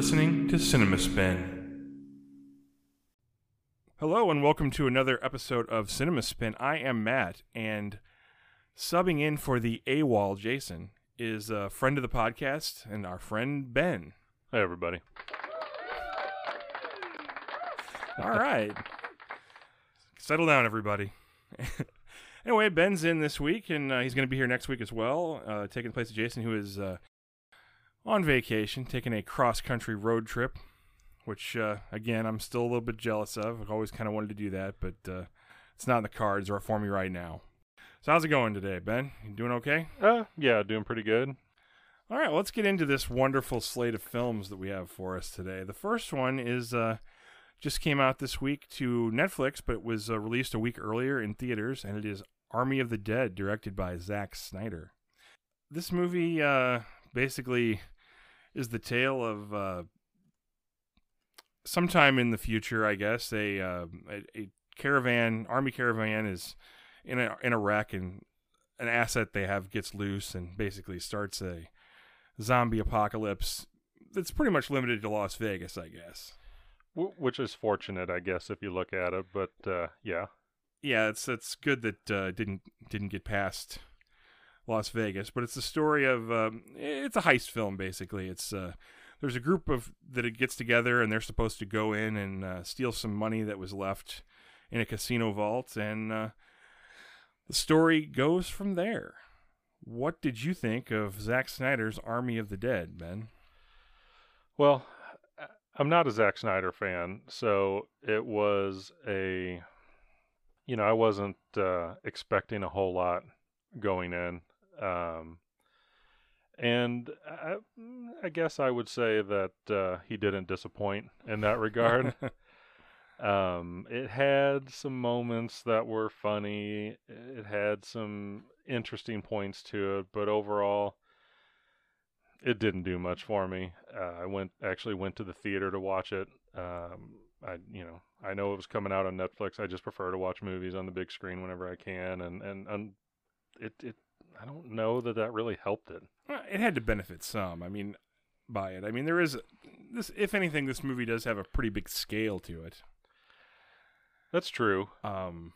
listening to Cinema Spin. Hello, and welcome to another episode of Cinema Spin. I am Matt, and subbing in for the AWOL Jason is a friend of the podcast and our friend Ben. Hey, everybody. All right. Settle down, everybody. anyway, Ben's in this week, and uh, he's going to be here next week as well, uh, taking the place of Jason, who is uh, on vacation, taking a cross country road trip, which, uh, again, I'm still a little bit jealous of. I've always kind of wanted to do that, but uh, it's not in the cards or for me right now. So, how's it going today, Ben? You doing okay? Uh, yeah, doing pretty good. All right, let's get into this wonderful slate of films that we have for us today. The first one is uh, just came out this week to Netflix, but it was uh, released a week earlier in theaters, and it is Army of the Dead, directed by Zack Snyder. This movie uh, basically is the tale of uh, sometime in the future, I guess, a, uh, a, a caravan, army caravan, is in a in a wreck, and an asset they have gets loose, and basically starts a zombie apocalypse. That's pretty much limited to Las Vegas, I guess. W- which is fortunate, I guess, if you look at it. But uh, yeah, yeah, it's it's good that uh, didn't didn't get past Las Vegas, but it's the story of um, it's a heist film basically. It's uh, there's a group of that it gets together and they're supposed to go in and uh, steal some money that was left in a casino vault, and uh, the story goes from there. What did you think of Zack Snyder's Army of the Dead, Ben? Well, I'm not a Zack Snyder fan, so it was a, you know, I wasn't uh, expecting a whole lot going in, um, and I, I, guess I would say that uh, he didn't disappoint in that regard. um, it had some moments that were funny. It had some interesting points to it, but overall, it didn't do much for me. Uh, I went actually went to the theater to watch it. Um, I you know I know it was coming out on Netflix. I just prefer to watch movies on the big screen whenever I can, and and, and it it I don't know that that really helped it. It had to benefit some. I mean, by it. I mean there is this. If anything, this movie does have a pretty big scale to it. That's true. Um,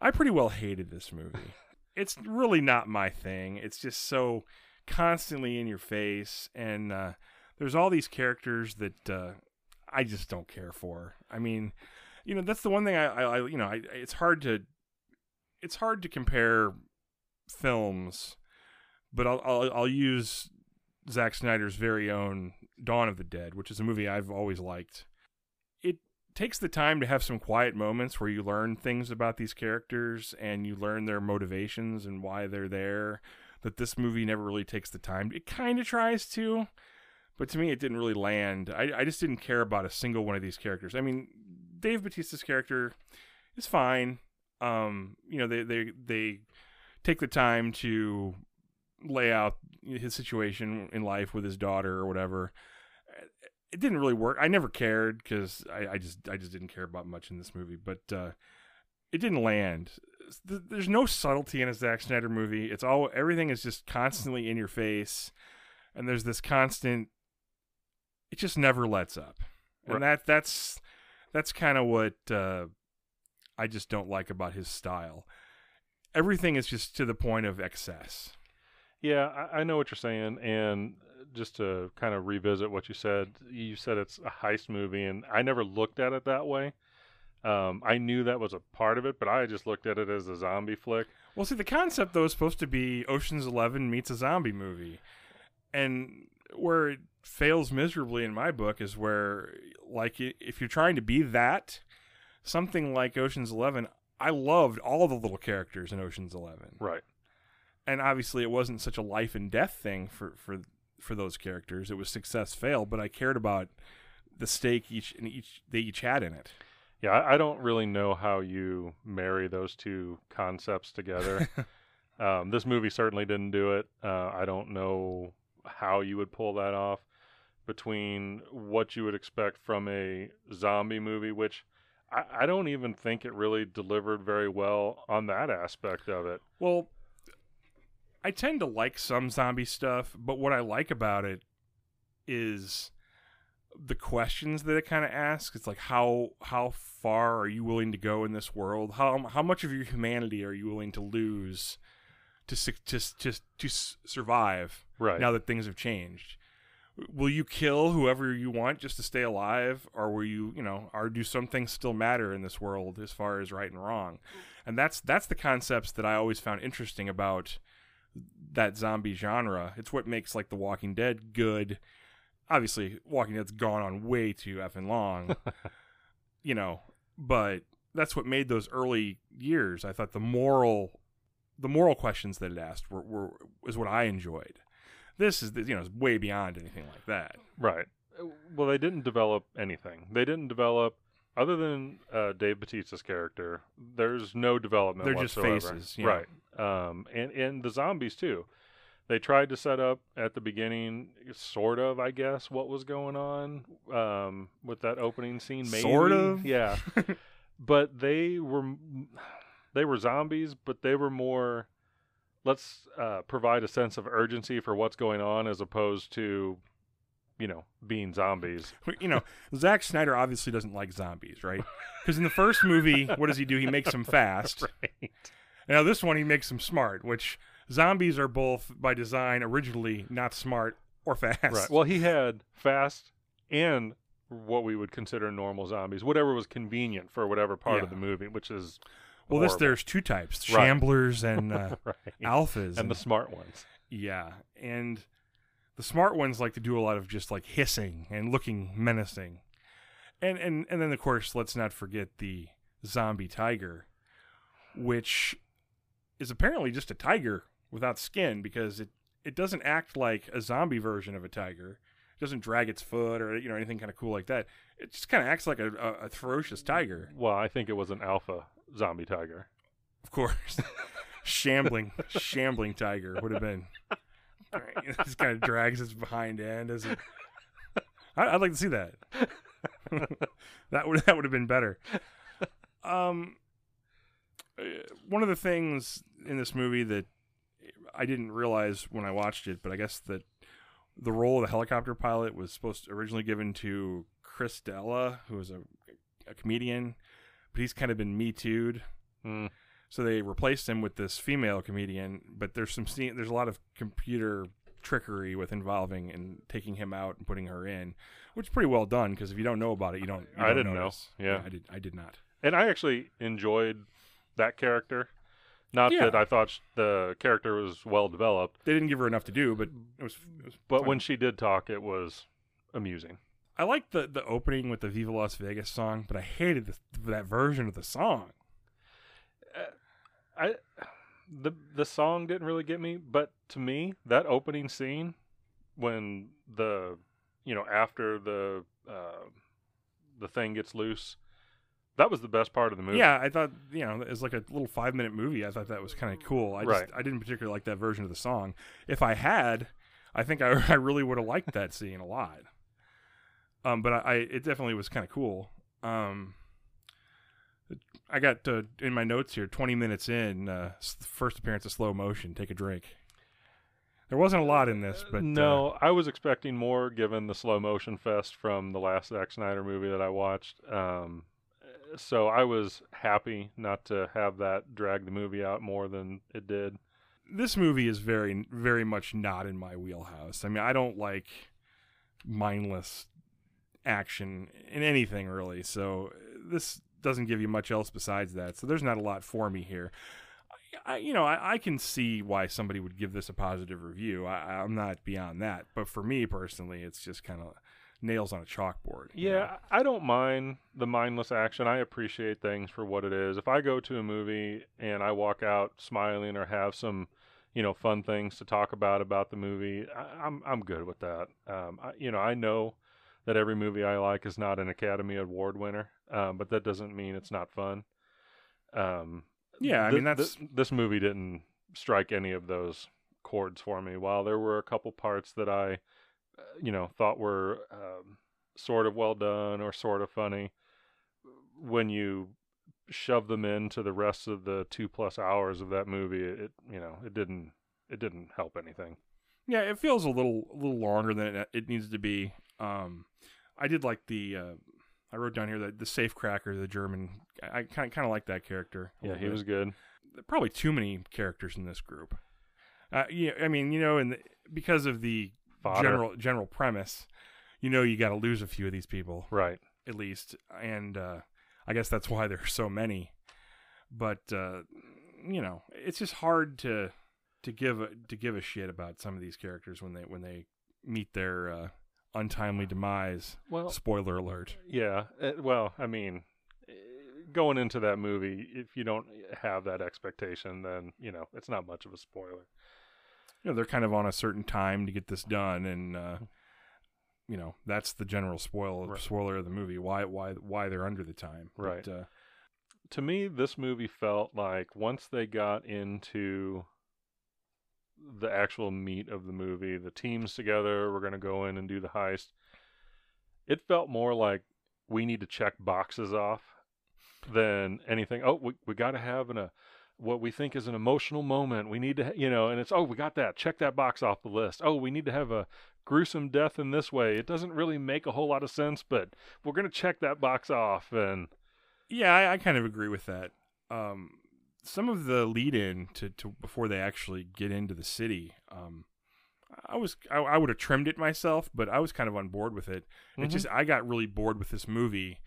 I pretty well hated this movie. it's really not my thing. It's just so constantly in your face, and uh, there's all these characters that uh, I just don't care for. I mean, you know, that's the one thing I, I, I you know, I, it's hard to, it's hard to compare films, but I'll, I'll, I'll use Zack Snyder's very own Dawn of the Dead, which is a movie I've always liked. It takes the time to have some quiet moments where you learn things about these characters and you learn their motivations and why they're there that this movie never really takes the time. It kind of tries to, but to me, it didn't really land. I, I just didn't care about a single one of these characters. I mean, Dave Bautista's character is fine. Um, you know, they they they take the time to lay out his situation in life with his daughter or whatever. It didn't really work. I never cared because I, I just I just didn't care about much in this movie, but uh, it didn't land there's no subtlety in a Zack Snyder movie. It's all everything is just constantly in your face, and there's this constant. It just never lets up, and right. that that's that's kind of what uh, I just don't like about his style. Everything is just to the point of excess. Yeah, I, I know what you're saying, and just to kind of revisit what you said, you said it's a heist movie, and I never looked at it that way. Um, I knew that was a part of it, but I just looked at it as a zombie flick. Well, see, the concept though is supposed to be Ocean's Eleven meets a zombie movie, and where it fails miserably in my book is where, like, if you're trying to be that, something like Ocean's Eleven, I loved all the little characters in Ocean's Eleven, right? And obviously, it wasn't such a life and death thing for for for those characters. It was success fail, but I cared about the stake each and each they each had in it. Yeah, I, I don't really know how you marry those two concepts together. um, this movie certainly didn't do it. Uh, I don't know how you would pull that off between what you would expect from a zombie movie, which I, I don't even think it really delivered very well on that aspect of it. Well, I tend to like some zombie stuff, but what I like about it is the questions that it kind of asks. It's like how how far are you willing to go in this world? How how much of your humanity are you willing to lose to to to to survive Right. now that things have changed? Will you kill whoever you want just to stay alive, or will you, you know, or do some things still matter in this world as far as right and wrong? And that's that's the concepts that I always found interesting about that zombie genre. It's what makes like The Walking Dead good. Obviously, Walking Dead's gone on way too effing long, you know, but that's what made those early years. I thought the moral, the moral questions that it asked were, were is what I enjoyed. This is you know is way beyond anything like that. Right. Well, they didn't develop anything. They didn't develop other than uh, Dave Bautista's character. There's no development. They're just faces, know. right? Um, and and the zombies too. They tried to set up at the beginning, sort of, I guess, what was going on um, with that opening scene. Maybe, Sort of? yeah. but they were they were zombies, but they were more. Let's uh, provide a sense of urgency for what's going on, as opposed to, you know, being zombies. you know, Zack Snyder obviously doesn't like zombies, right? Because in the first movie, what does he do? He makes them fast. right. Now this one, he makes them smart, which zombies are both by design originally not smart or fast. Right. Well, he had fast and what we would consider normal zombies, whatever was convenient for whatever part of the movie, which is Well, this there's two types: Right. shamblers and uh, right. alphas. and the smart ones. yeah, and the smart ones like to do a lot of just like hissing and looking menacing, and and and then of course let's not forget the zombie tiger, which is apparently just a tiger without skin because it it doesn't act like a zombie version of a tiger. It doesn't drag its foot or you know anything kind of cool like that. It just kind of acts like a, a, a ferocious tiger. Well, I think it was an alpha zombie tiger. Of course. shambling, shambling tiger would have been. All right, just kind of drags its behind end as it. I, I'd like to see that. that would that would have been better. Um, uh, one of the things in this movie that I didn't realize when I watched it, but I guess that the role of the helicopter pilot was supposed to originally given to Chris D'Elia, who was a, a comedian, but he's kind of been me too'd. Mm. So they replaced him with this female comedian, but there's some scene, there's a lot of computer trickery with involving and taking him out and putting her in, which is pretty well done because if you don't know about it, you don't. You I don't didn't know. notice. Yeah. I did. I did not. And I actually enjoyed that character. Not Yeah. that I thought sh- the character was well developed, They didn't give her enough to do, but it was. It was but fine. when she did talk, it was amusing. I liked the the opening with the Viva Las Vegas song, but I hated the, that version of the song. I the the song didn't really get me, but to me, that opening scene when the you know after the uh, the thing gets loose, that was the best part of the movie. Yeah, I thought you know as like a little five minute movie. I thought that was kind of cool. I just I didn't particularly like that version of the song. If I had, I think I I really would have liked that scene a lot. Um, but I, I it definitely was kind of cool. Um, I got uh, in my notes here. Twenty minutes in, uh, first appearance of slow motion. Take a drink. There wasn't a lot in this, but uh, no, I was expecting more given the slow motion fest from the last Zack Snyder movie that I watched. Um, so I was happy not to have that drag the movie out more than it did. this movie is very very much not in my wheelhouse. I mean, I don't like mindless action in anything really. So this doesn't give you much else besides that. So there's not a lot for me here. I, you know, I, I can see why somebody would give this a positive review. I, I'm not beyond that, but for me personally, it's just kind of nails on a chalkboard. you know? Yeah, I don't mind the mindless action. I appreciate things for what it is. If I go to a movie and I walk out smiling or have some, you know, fun things to talk about about the movie, I, I'm I'm good with that. Um, I, you know, I know that every movie I like is not an Academy Award winner, um, but that doesn't mean it's not fun. Um, Yeah, I thi- mean, that's- this movie didn't strike any of those chords for me. While there were a couple parts that I, uh, you know, thought were um, sort of well done or sort of funny, when you shove them into the rest of the two plus hours of that movie, it you know it didn't it didn't help anything. Yeah, it feels a little a little longer than it, it needs to be. Um, I did like the. Uh, I wrote down here that the safe cracker, the German. I kind kind of like that character. Yeah, he bit. was good. probably too many characters in this group. Uh, yeah, I mean, you know, and because of the Fodder. general general premise, you know, you got to lose a few of these people Right. at least, and uh, I guess that's why there's so many. But uh, you know, it's just hard to to give a, to give a shit about some of these characters when they when they meet their uh, untimely demise. Well, Spoiler alert. yeah. uh, well, I mean, eh, going into that movie, if you don't have that expectation, then you know it's not much of a spoiler. You know, they're kind of on a certain time to get this done, and uh, you know that's the general spoil Right. spoiler of the movie. Why why why they're under the time. Right. But, uh, to me, this movie felt like once they got into the actual meat of the movie, the teams together, we're going to go in and do the heist. It felt more like we need to check boxes off than anything. Oh, we we got to have an, a what we think is an emotional moment. We need to, you know, and it's oh, we got that. Check that box off the list. Oh, we need to have a gruesome death in this way. It doesn't really make a whole lot of sense, but we're going to check that box off and Yeah, I, I kind of agree with that. Um, some of the lead in to, to before they actually get into the city, um, I was I, I would have trimmed it myself, but I was kind of on board with it. It Mhm. just I got really bored with this movie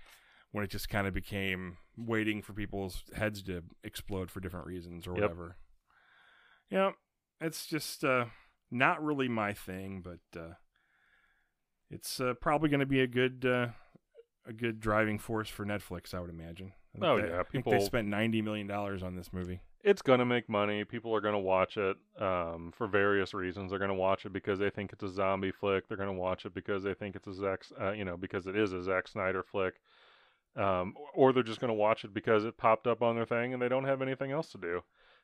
when it just kind of became waiting for people's heads to explode for different reasons or Yep. whatever. Yeah, it's just uh, not really my thing, but uh, it's uh, probably going to be a good uh, a good driving force for Netflix, I would imagine. Oh, they- yeah, I think they people- spent ninety million dollars on this movie. it's going to make money. People are going to watch it um, for various reasons. They're going to watch it because they think it's a zombie flick. They're going to watch it because they think it's a Zack, uh, you know, because it is a Zack Snyder flick. Um, or they're just going to watch it because it popped up on their thing and they don't have anything else to do.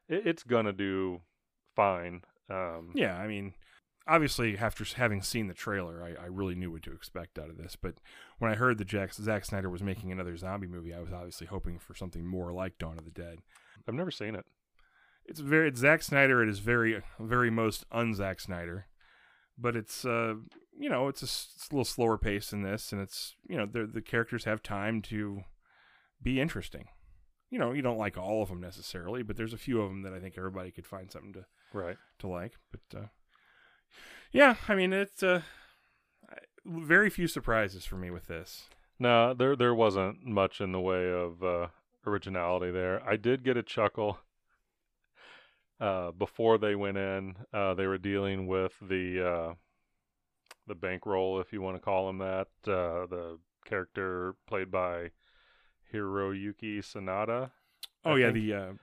It, it's going to do fine. Um, Yeah, I mean, obviously, after having seen the trailer, I, I really knew what to expect out of this. But when I heard that Jack, Zack Snyder was making another zombie movie, I was obviously hoping for something more like Dawn of the Dead. I've never seen it. It's very it's Zack Snyder. It is very very most un Zack Snyder, but it's uh you know it's a, it's a little slower pace than this, and it's you know the the characters have time to be interesting. You know, you don't like all of them necessarily, but there's a few of them that I think everybody could find something to Right. to like. But uh, yeah, I mean it's uh, very few surprises for me with this. No, there there wasn't much in the way of uh, originality there. I did get a chuckle uh, before they went in. Uh, they were dealing with the uh, the bankroll, if you want to call him that. Uh, the character played by Hiroyuki Sanada. Oh I yeah, think- the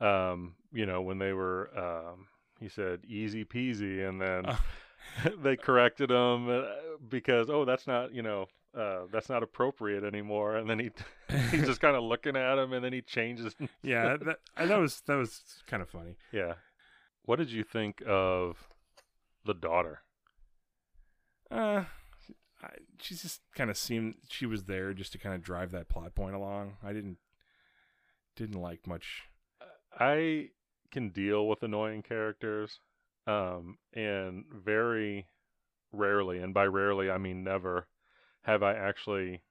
uh, Um, you know, when they were, um, he said easy peasy, and then Oh. they corrected him uh, because oh, that's not you know. Uh, that's not appropriate anymore, and then he he's just kind of looking at him, and then he changes. yeah that that was that was kind of funny. yeah. What did you think of the daughter? Uh, I, she just kind of seemed she was there just to kind of drive that plot point along. I didn't didn't like much. I can deal with annoying characters, um, and very rarely, and by rarely I mean never, have I actually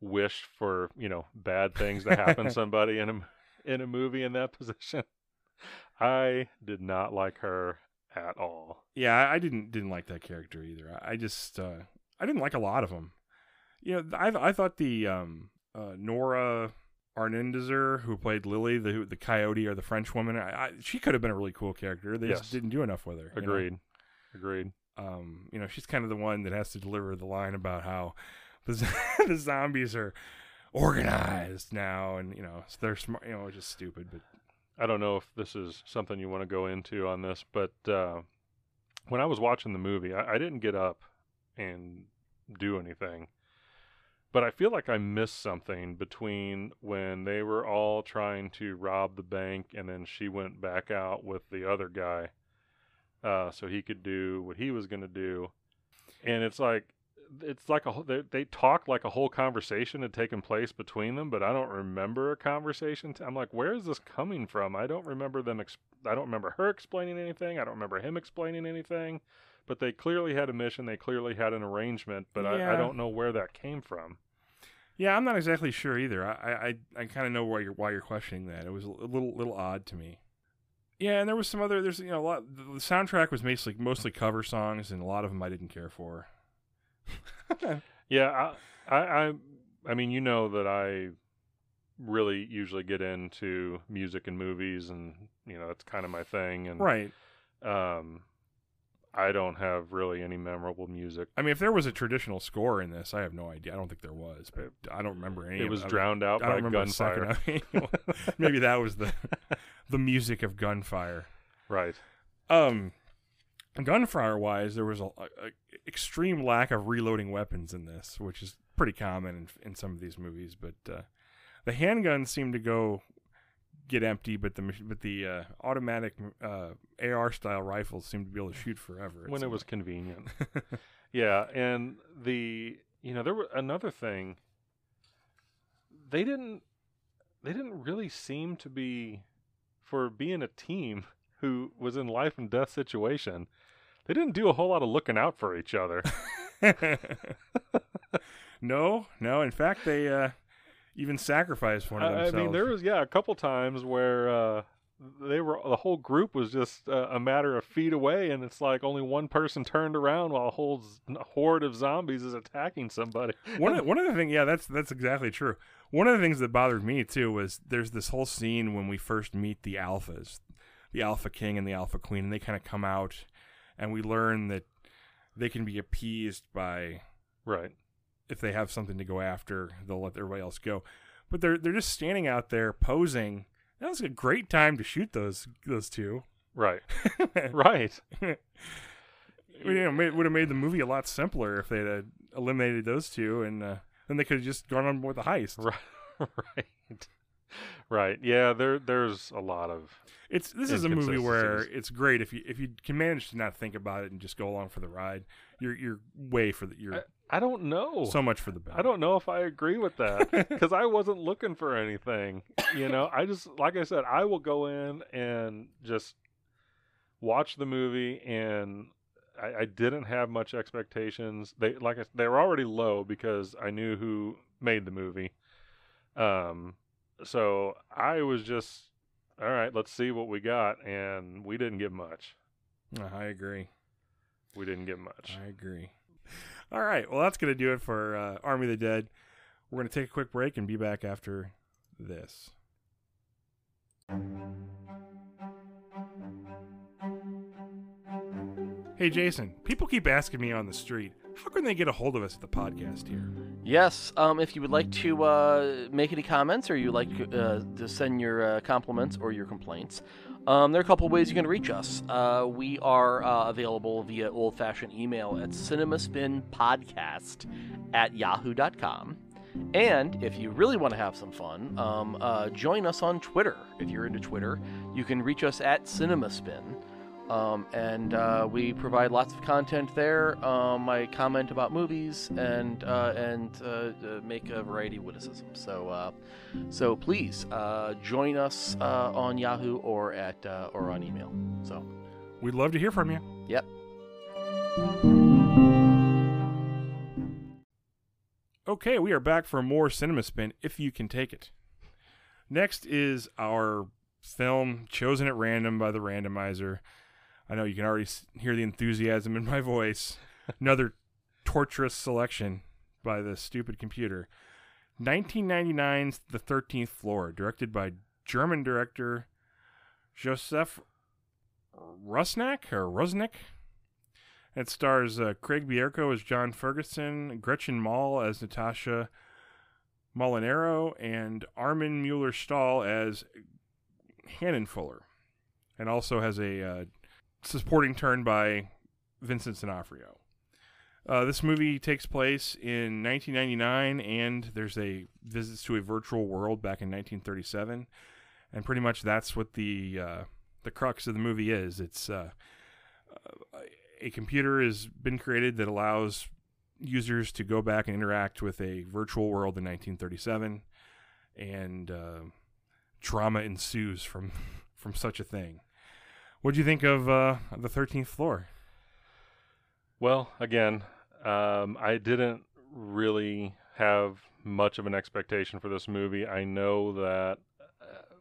wished for you know bad things to happen to somebody in a in a movie in that position. I did not like her at all. Yeah, I, I didn't didn't like that character either. I, I just uh, I didn't like a lot of them. You know, I I thought the um, uh, Nora Arnezeder, who played Lily, the the coyote or the French woman, I, I, she could have been a really cool character. They Yes. just didn't do enough with her. you know? Agreed. Agreed. um, you know, she's kind of the one that has to deliver the line about how the, the zombies are organized now, and you know so they're smart. You know, just stupid, but I don't know if this is something you want to go into on this, but uh, when I was watching the movie, I, I didn't get up and do anything. But I feel like I missed something between when they were all trying to rob the bank and then she went back out with the other guy uh, so he could do what he was going to do. And it's like, it's like a they, they talk like a whole conversation had taken place between them, but I don't remember a conversation. T- I'm like, where is this coming from? I don't remember them. Ex- I don't remember her explaining anything. I don't remember him explaining anything. but they clearly had a mission. They clearly had an arrangement, but I, I don't know where that came from. Yeah, I'm not exactly sure either. I I, I kind of know why you're why you're questioning that. It was a little little odd to me. Yeah, and there was some other. There's you know a lot. The soundtrack was mostly mostly cover songs, and a lot of them I didn't care for. Yeah, I, I, I, I mean, you know that I really usually get into music and movies, and you know that's kind of my thing. And right. um, I don't have really any memorable music. I mean, if there was a traditional score in this, I have no idea. I don't think there was, but I don't remember any. It was drowned out I by don't remember a second gunfire. Maybe that was the the music of gunfire. right. Um, gunfire wise, there was a, a, a extreme lack of reloading weapons in this, which is pretty common in, in some of these movies. But uh, the handguns seem to go get empty, but the but the uh, automatic uh, AR style rifles seem to be able to shoot forever. when it was convenient. yeah, and the you know there were another thing. They didn't they didn't really seem to be for being a team who was in life and death situation. They didn't do a whole lot of looking out for each other. no, no. In fact, they uh, even sacrifice one of I, I mean, there was yeah a couple times where uh, they were the whole group was just uh, a matter of feet away, and it's like only one person turned around while a whole z- horde of zombies is attacking somebody. one of, one of the things, yeah, that's that's exactly true. One of the things that bothered me too was there's this whole scene when we first meet the alphas, the alpha king and the alpha queen, and they kind of come out, and we learn that they can be appeased by Right. If they have something to go after, they'll let everybody else go. But they're they're just standing out there posing. That was a great time to shoot those those two. Right. right. you know, made, would have made the movie a lot simpler if they'd had eliminated those two, and uh, then they could have just gone on with the heist. Right. right. Right. Yeah, there there's a lot of It's this is a movie where it's great if you if you can manage to not think about it and just go along for the ride. You're you're way for the you're I don't know. so much for the better. I don't know if I agree with that because I wasn't looking for anything. You know, I just like I said, I will go in and just watch the movie, and I, I didn't have much expectations. They like I, they were already low because I knew who made the movie. Um, so I was just all right. Let's see what we got, and we didn't get much. I agree. We didn't get much. I agree. All right. Well, that's gonna do it for uh, Army of the Dead. We're gonna take a quick break and be back after this. Hey Jason, people keep asking me on the street, how can they get a hold of us at the podcast here? Yes, um, if you would like to uh, make any comments or you'd like uh, to send your uh, compliments or your complaints, um, there are a couple ways you can reach us. Uh, we are uh, available via old fashioned email at cinemaspinpodcast at yahoo.com. And if you really want to have some fun, um, uh, join us on Twitter. If you're into Twitter, you can reach us at CinemaSpin. Um, and uh, we provide lots of content there. Um, I comment about movies and uh, and uh, uh, make a variety of witticisms. So uh, so please uh, join us uh, on Yahoo or at uh, or on email. So We'd love to hear from you. yep. Okay, we are back for more Cinema Spin if you can take it. Next is our film chosen at random by the randomizer. I know you can already hear the enthusiasm in my voice. Another torturous selection by the stupid computer. 1999's The 13th Floor, directed by German director Josef Rusnak or Rusnik. It stars uh, Craig Bierko as John Ferguson, Gretchen Mol as Natasha Molinaro, and Armin Mueller Stahl as Hannon Fuller. And also has a uh, supporting turn by Vincent D'Onofrio. Uh, this movie takes place in 1999, and there's a visits to a virtual world back in 1937, and pretty much that's what the uh, the crux of the movie is. It's uh, uh, a computer has been created that allows users to go back and interact with a virtual world in 1937, and uh, drama ensues from from such a thing. What do you think of uh, the 13th floor? Well, again, um, I didn't really have much of an expectation for this movie. I know that uh,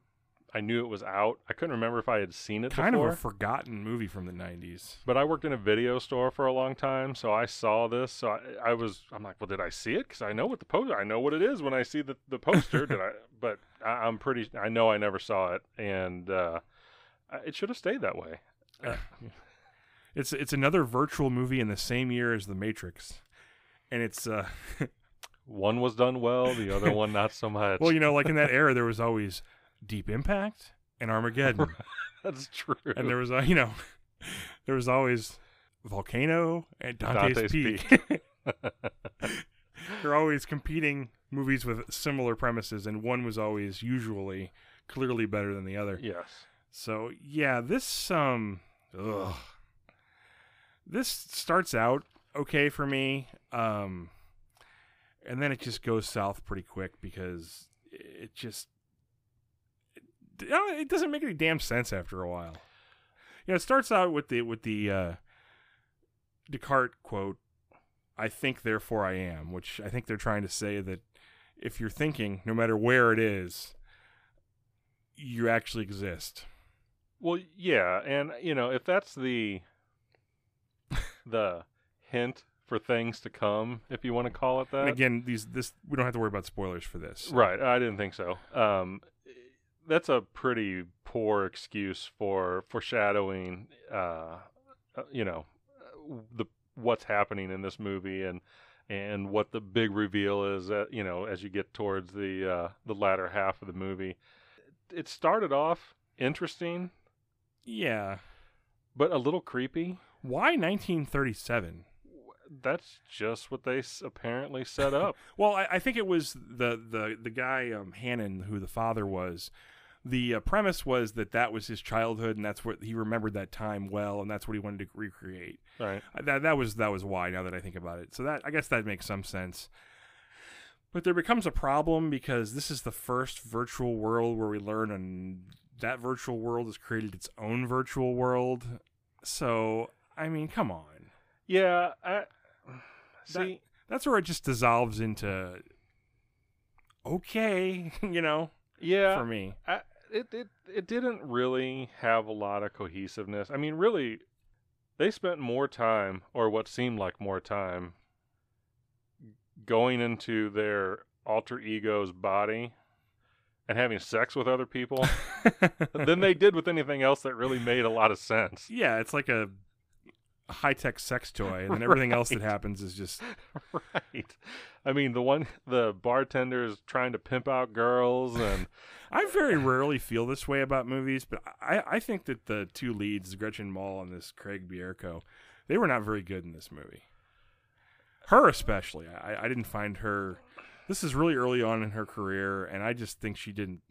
I knew it was out. I couldn't remember if I had seen it Kind before. of a forgotten movie from the 90s. but I worked in a video store for a long time, so I saw this. So I, I was, I'm like, well, did I see it? Because I know what the poster, I know what it is when I see the the poster. did I? But I, I'm pretty, I know I never saw it, and uh, it should have stayed that way. Uh, It's it's another virtual movie in the same year as The Matrix. And it's uh one was done well, the other one not so much. well, you know, like in that era there was always Deep Impact and Armageddon. That's true. and there was uh, you know there was always Volcano and Dante's, Dante's Peak. They're always competing movies with similar premises and one was always usually clearly better than the other. yes. So yeah, this um, ugh. this starts out okay for me, um, and then it just goes south pretty quick because it just it, it doesn't make any damn sense after a while. Yeah, it starts out with the with the uh, Descartes quote, "I think, therefore I am," which I think they're trying to say that if you're thinking, no matter where it is, you actually exist. Well, yeah, and you know, if that's the the hint for things to come, if you want to call it that. And again, these this we don't have to worry about spoilers for this. Right, I didn't think so. Um, that's a pretty poor excuse for foreshadowing. Uh, uh, you know, the what's happening in this movie and and what the big reveal is. That, you know, as you get towards the uh, the latter half of the movie, it started off interesting, Yeah. but a little creepy. Why 1937? That's just what they s- apparently set up. Well, I, I think it was the the the guy um, Hannon, who the father was. The uh, premise was that that was his childhood, and that's what he remembered that time well, and that's what he wanted to recreate. right. Uh, That that was that was why. Now that I think about it, so that I guess that makes some sense. But there becomes a problem because this is the first virtual world where we learn, and that virtual world has created its own virtual world. So I mean, come on. Yeah. I, see. That's where it just dissolves into okay, you know, yeah. for me. I, it, it it didn't really have a lot of cohesiveness. I mean, really, they spent more time, or what seemed like more time, going into their alter ego's body and having sex with other people than they did with anything else that really made a lot of sense. yeah, it's like a high tech sex toy, and then everything else that happens is just right. I mean, the one the bartender's trying to pimp out girls and I very rarely feel this way about movies, but I, I think that the two leads, Gretchen Mol and this Craig Bierko, they were not very good in this movie. Her especially, I, I didn't find her. This is really early on in her career, and I just think she didn't.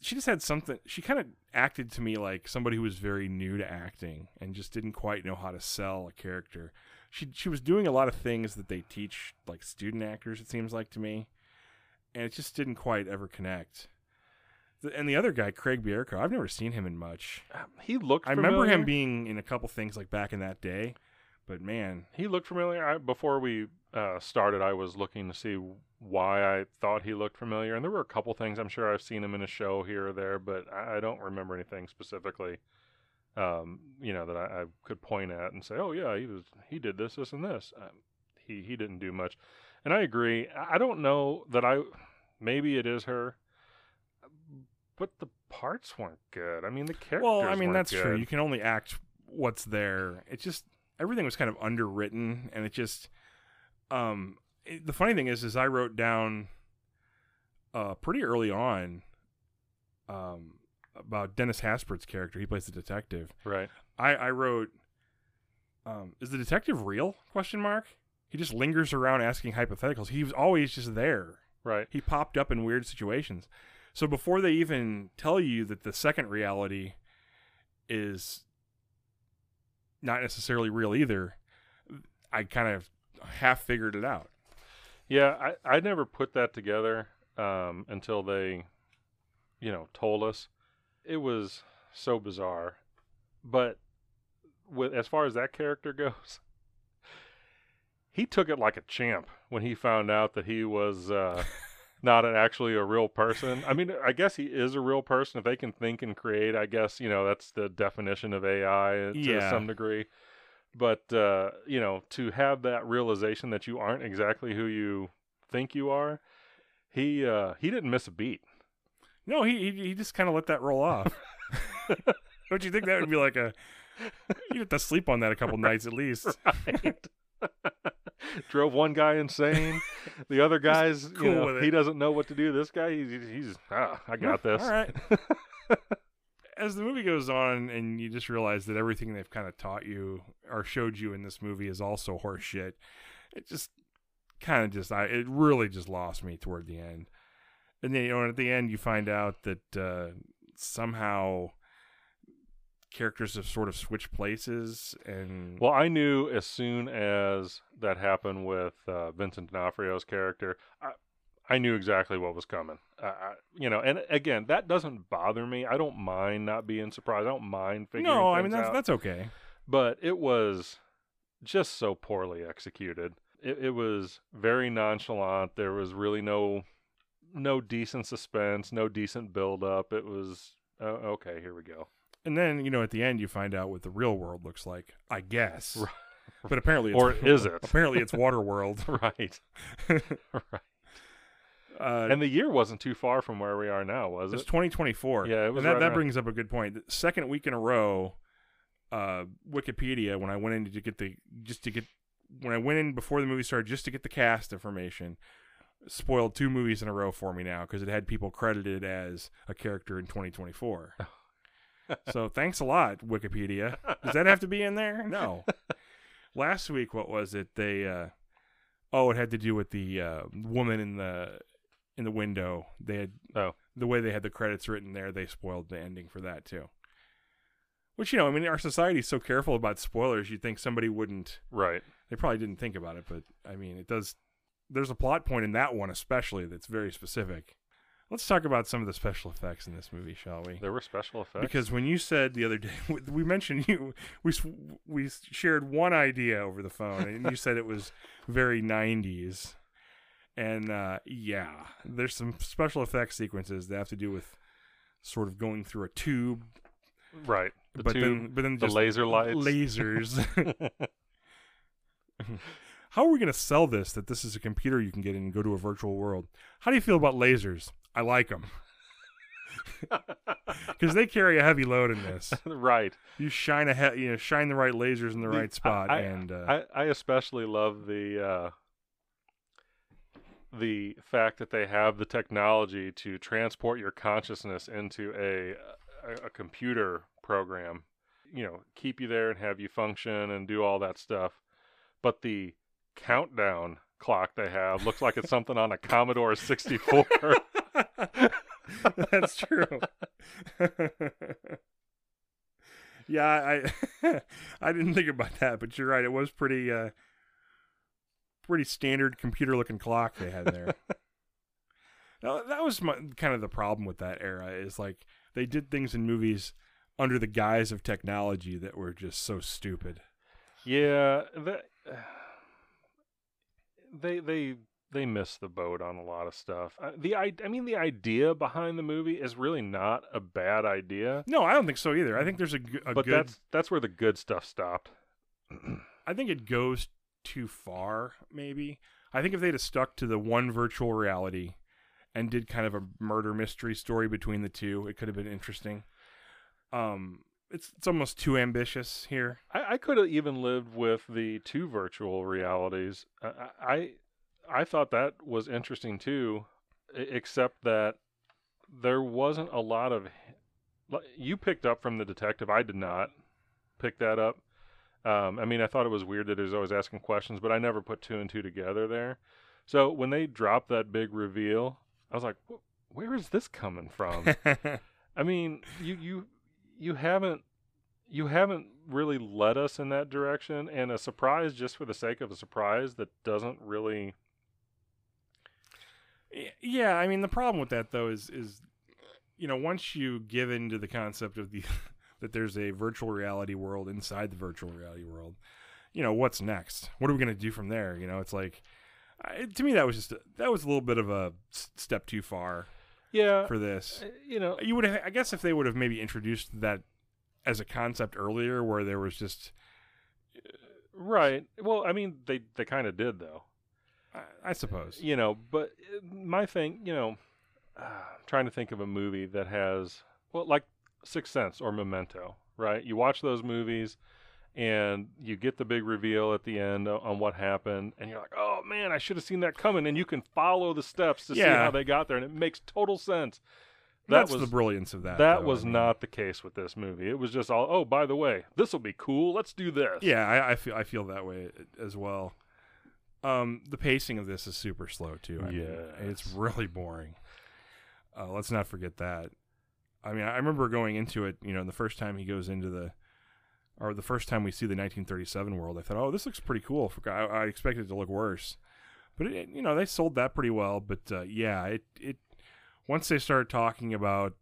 She just had something. She kind of acted to me like somebody who was very new to acting and just didn't quite know how to sell a character. She she was doing a lot of things that they teach like student actors. It seems like to me, and it just didn't quite ever connect. The- And the other guy, Craig Bierko, I've never seen him in much. Um, he looked I remember him being in a couple things like back in that day, but man, He looked familiar. I, before we uh, started, I was looking to see why I thought he looked familiar, and there were a couple things. I'm sure I've seen him in a show here or there, but I, I don't remember anything specifically. Um, you know that I, I could point at and say, "Oh yeah, he was he did this, this, and this." Um, he he didn't do much, and I agree. I don't know that I. Maybe it is her, but the parts weren't good. I mean, the characters. well, I mean that's true. You can only act what's there. It just everything was kind of underwritten, and it just. Um, it- the funny thing is, is I wrote down, uh, pretty early on, um, about Dennis Haysbert's character. He plays the detective. Right. I I wrote, um, is the detective real? Question mark. He just lingers around asking hypotheticals. He was always just there. Right. he popped up in weird situations. So before they even tell you that the second reality is not necessarily real either, I kind of half figured it out. Yeah, I, I never put that together um, until they, you know, told us. It was so bizarre. But with as far as that character goes, he took it like a champ when he found out that he was uh, not an, actually a real person. I mean, I guess he is a real person if they can think and create. I guess you know that's the definition of AI to Yeah. some degree. But uh, you know, to have that realization that you aren't exactly who you think you are, he uh, he didn't miss a beat. No, he he, he just kind of let that roll off. Don't you think that would be like a? You have to sleep on that a couple nights at least. Right. Drove one guy insane. The other guy's, cool you know, he doesn't know what to do. This guy, he's, he's ah, I got this. All right. As the movie goes on, and you just realize that everything they've kind of taught you or showed you in this movie is also horseshit. It just kind of just, I it really just lost me toward the end. And then you know, at the end, you find out that uh, somehow characters have sort of switched places, and Well, I knew as soon as that happened with uh, Vincent D'Onofrio's character, I, I knew exactly what was coming. I, you know, and again, that doesn't bother me. I don't mind not being surprised. I don't mind figuring out. no, I mean that's out. that's okay. but it was just so poorly executed. It, it was very nonchalant. There was really no no decent suspense, no decent build up. It was uh, okay. Here we go. And then you know at the end you find out what the real world looks like. I guess, Right. but apparently, it's, Or is it? Apparently, it's Water World. right, right. Uh, And the year wasn't too far from where we are now, was it's it? 2024. Yeah, it was And that, right that around- brings up a good point. The second week in a row, uh, Wikipedia, when I went in to get the just to get when I went in before the movie started just to get the cast information, spoiled two movies in a row for me now because it had people credited as a character in 2024. so thanks a lot, Wikipedia. Does that have to be in there? No. Last week, what was it? They uh, oh, it had to do with the uh, woman in the in the window. They had Oh. the way they had the credits written there. They spoiled the ending for that too. Which you know, I mean, our society's so careful about spoilers. You'd think somebody wouldn't. Right. They probably didn't think about it, but I mean, it does. There's a plot point in that one, especially that's very specific. Let's talk about some of the special effects in this movie, shall we? There were special effects. Because when you said the other day, we mentioned you, we we shared one idea over the phone, and you said it was very '90s. And uh, yeah, there's some special effects sequences that have to do with sort of going through a tube, right. The but then but then the laser lights. lasers. How are we going to sell this? That this is a computer you can get in and go to a virtual world. How do you feel about lasers? I like them because they carry a heavy load in this. right. You shine a he- you know shine the right lasers in the, The- right spot, I- and uh, I, I especially love the uh, the fact that they have the technology to transport your consciousness into a, a a computer program. You know, keep you there and have you function and do all that stuff. But the countdown clock they have looks like it's something on a Commodore 64. that's true. yeah, I I didn't think about that, but you're right. It was pretty uh, pretty standard computer looking clock they had there. now, that was my, kind of the problem with that era is like they did things in movies under the guise of technology that were just so stupid. Yeah, that, they they they miss the boat on a lot of stuff. Uh, the I, I mean the idea behind the movie is really not a bad idea, No, I don't think so either. I think there's a, a but good that's that's where the good stuff stopped. I think it goes too far, maybe. I think if they'd have stuck to the one virtual reality and did kind of a murder mystery story between the two, it could have been interesting. Um, it's it's almost too ambitious here. I, I could have even lived with the two virtual realities. I, I I thought that was interesting too, except that there wasn't a lot of. You picked up from the detective. I did not pick that up. Um, I mean, I thought it was weird that he was always asking questions, but I never put two and two together there. So when they dropped that big reveal, I was like, "Where is this coming from?" I mean, you you you haven't you haven't really led us in that direction, and a surprise just for the sake of a surprise that doesn't really. Yeah, I mean the problem with that though is is you know once you give into the concept of the that there's a virtual reality world inside the virtual reality world, you know, what's next? What are we going to do from there? You know, it's like, I, to me, that was just, a, that was a little bit of a s- step too far Yeah, for this. uh, you know, You would have, I guess if they would have maybe introduced that as a concept earlier where there was just, right. Well, I mean, they they kind of did though. I, I suppose. you know but uh, my thing you know uh, I'm trying to think of a movie that has well like sixth sense or memento right you watch those movies and you get the big reveal at the end on what happened and you're like oh man i should have seen that coming and you can follow the steps to see how they got there and it makes total sense that That's was the brilliance of that. that though, was I mean. not the case with this movie it was just all oh by the way this will be cool let's do this Yeah, I, I feel I feel that way as well. Um, the pacing of this is super slow too. I mean, it's really boring. Uh, let's not forget that. I mean, I remember going into it. You know, the first time he goes into the, or the first time we see the 1937 world, I thought, oh, this looks pretty cool. I, I expected it to look worse, but it, you know, they sold that pretty well. But uh, yeah, it it once they start talking about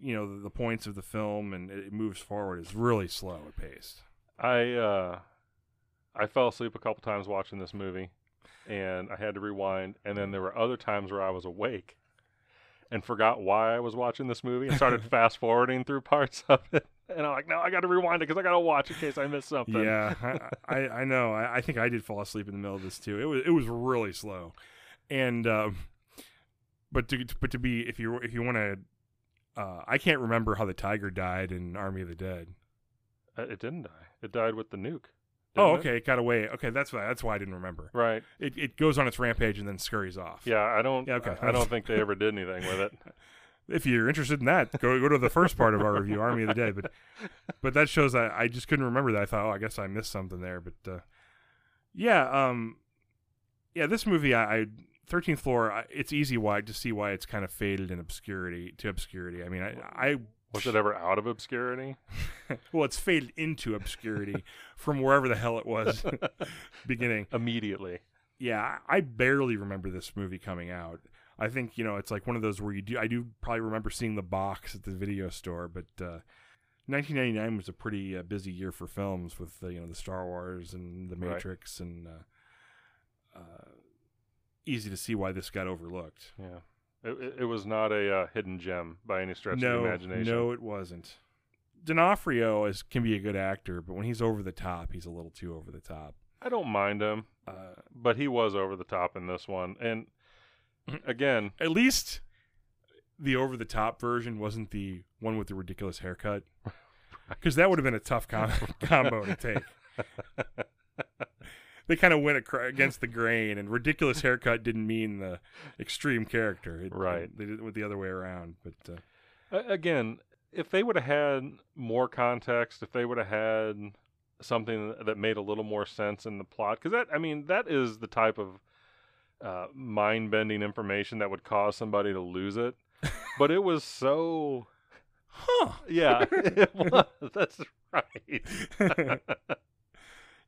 you know the, the points of the film and it, moves forward, it's really slow at pace. I uh, I fell asleep a couple times watching this movie, and I had to rewind. And then there were other times where I was awake and forgot why I was watching this movie and started fast forwarding through parts of it. And I'm like, no, I got to rewind it because I got to watch in case I miss something. Yeah, I, I, I know. I, I think I did fall asleep in the middle of this too. It was it was really slow, and um, but to but to be if you if you want to, uh, I can't remember how the tiger died in Army of the Dead. Uh, it didn't die. It died with the nuke. Oh, didn't it? okay, it got away. Okay, that's why that's why I didn't remember. Right. It it goes on its rampage and then scurries off. Yeah. I don't. Yeah, okay. I, I don't think they ever did anything with it. If you're interested in that, go go to the first part of our review, Army of the Dead. But but that shows I I just couldn't remember that. I thought, oh, I guess I missed something there. But uh, yeah, um, yeah, this movie, I, I Thirteenth Floor, I, it's easy why to see why it's kind of faded in obscurity to obscurity. I mean, I, I Was it ever out of obscurity? well, it's faded into obscurity from wherever the hell it was beginning. Immediately. Yeah, I barely remember this movie coming out. I think you know it's like one of those where you do. I do probably remember seeing the box at the video store, but uh, 1999 was a pretty uh, busy year for films with uh, you know the Star Wars and the Right. Matrix, and uh, uh, easy to see why this got overlooked. Yeah. It, it, was not a uh, hidden gem by any stretch no, of the imagination. no, it wasn't. D'Onofrio is can be a good actor, but when he's over the top, he's a little too over the top. I don't mind him. Uh, but he was over the top in this one. And again, at least the over the top version wasn't the one with the ridiculous haircut because that would have been a tough com- combo to take they kind of went acro- against the grain and ridiculous haircut didn't mean the extreme character it, Right. they did it the other way around but uh, again, if they would have had more context, if they would have had something that made a little more sense in the plot, because that, I mean, that is the type of uh, mind bending information that would cause somebody to lose it. but it was so. huh Yeah, it was. That's right.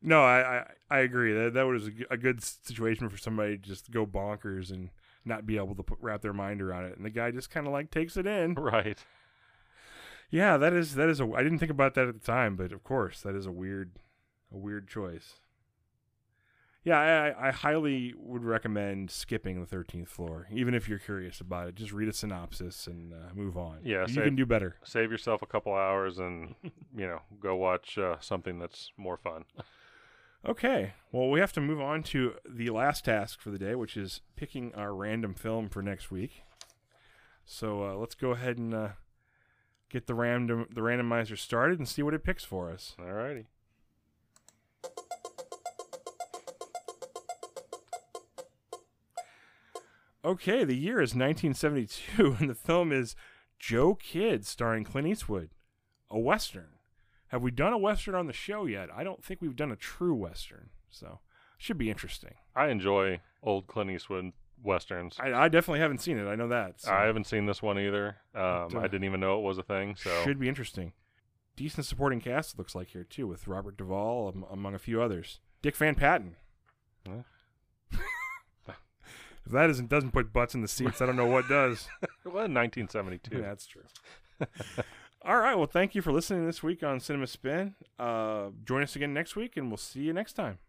no I, I i agree that that was a good situation for somebody to just go bonkers and not be able to put, wrap their mind around it and the guy just kind of like takes it in right. Yeah, that is that is a. I didn't think about that at the time, but of course, that is a weird, a weird choice. Yeah, I, I- highly would recommend skipping the thirteenth floor, even if you're curious about it. Just read a synopsis and uh, move on. Yeah, you same. can do better. Save yourself a couple hours and, you know, go watch uh, something that's more fun. Okay, well, we have to move on to the last task for the day, which is picking our random film for next week. So uh, let's go ahead and uh, get the random the randomizer started and see what it picks for us. Alrighty. Okay, the year is 1972, and the film is Joe Kidd, starring Clint Eastwood, a western. Have we done a western on the show yet? I don't think we've done a true western, so should be interesting. I enjoy old Clint Eastwood westerns. I, I definitely haven't seen it. I know that. so I haven't seen this one either. Um, But, uh, I didn't even know it was a thing. So should be interesting. Decent supporting cast it looks like here too, with Robert Duvall am- among a few others. Dick Van Patten. Huh? if that isn't doesn't put butts in the seats, I don't know what does. well, in 1972. Yeah, that's true. All right. Well, thank you for listening this week on Cinema Spin. Uh, join us again next week, and we'll see you next time.